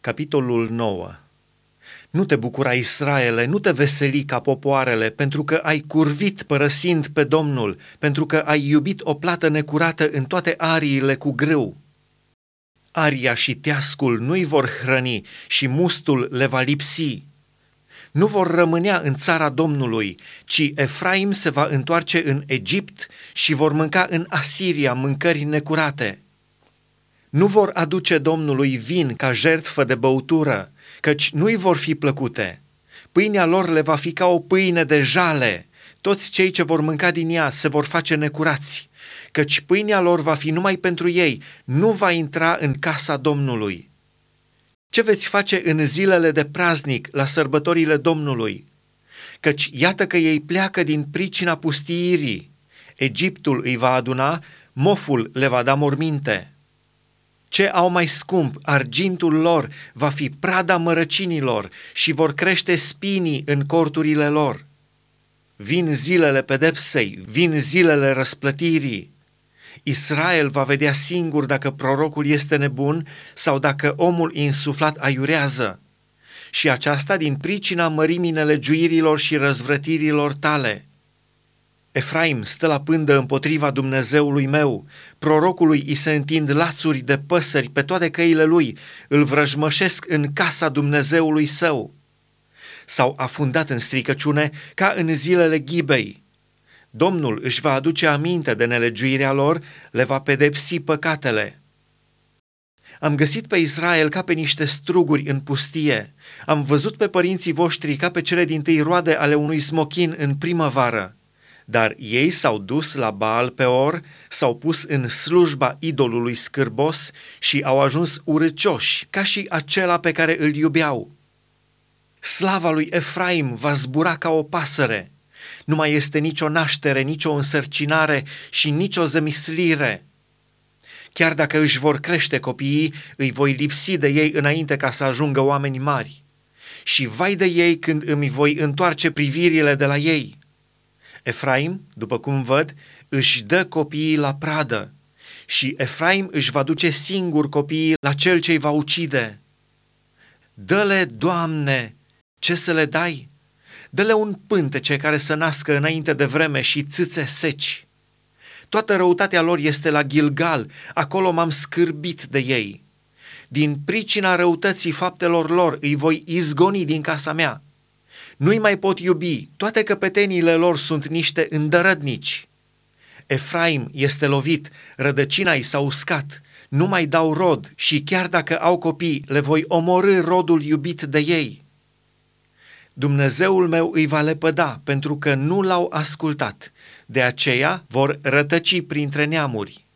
Capitolul 9 Nu te bucura, Israele, nu te veseli ca popoarele, pentru că ai curvit părăsind pe Domnul, pentru că ai iubit o plată necurată în toate ariile cu grâu. Aria și teascul nu-i vor hrăni și mustul le va lipsi. Nu vor rămânea în țara Domnului, ci Efraim se va întoarce în Egipt și vor mânca în Asiria mâncări necurate. Nu vor aduce Domnului vin ca jertfă de băutură, căci nu-i vor fi plăcute. Pâinea lor le va fi ca o pâine de jale. Toți cei ce vor mânca din ea se vor face necurați, căci pâinea lor va fi numai pentru ei, nu va intra în casa Domnului. Ce veți face în zilele de praznic, la sărbătorile Domnului? Căci iată că ei pleacă din pricina pustiirii. Egiptul îi va aduna, moful le va da morminte. Ce au mai scump, argintul lor va fi prada mărăcinilor și vor crește spinii în corturile lor. Vin zilele pedepsei, vin zilele răsplătirii. Israel va vedea singur dacă prorocul este nebun sau dacă omul insuflat aiurează. Și aceasta din pricina mărimii nelegiuirilor și răzvrătirilor tale – Efraim stă la pândă împotriva Dumnezeului meu, prorocului îi se întind lațuri de păsări pe toate căile lui, îl vrăjmășesc în casa Dumnezeului său. S-au afundat în stricăciune ca în zilele ghibei. Domnul își va aduce aminte de nelegiuirea lor, le va pedepsi păcatele. Am găsit pe Israel ca pe niște struguri în pustie. Am văzut pe părinții voștri ca pe cele din tâi roade ale unui smochin în primăvară dar ei s-au dus la Baal Peor, s-au pus în slujba idolului scârbos și au ajuns urăcioși, ca și acela pe care îl iubeau. Slava lui Efraim va zbura ca o pasăre. Nu mai este nicio naștere, nicio însărcinare și nicio zămislire. Chiar dacă își vor crește copiii, îi voi lipsi de ei înainte ca să ajungă oameni mari. Și vai de ei când îmi voi întoarce privirile de la ei – Efraim, după cum văd, își dă copiii la pradă și Efraim își va duce singur copiii la cel ce îi va ucide. Dă-le, Doamne, ce să le dai? Dă-le un pântece care să nască înainte de vreme și țâțe seci. Toată răutatea lor este la Gilgal, acolo m-am scârbit de ei. Din pricina răutății faptelor lor îi voi izgoni din casa mea nu-i mai pot iubi, toate căpeteniile lor sunt niște îndărădnici. Efraim este lovit, rădăcina i s-a uscat, nu mai dau rod și chiar dacă au copii, le voi omorâ rodul iubit de ei. Dumnezeul meu îi va lepăda pentru că nu l-au ascultat, de aceea vor rătăci printre neamuri.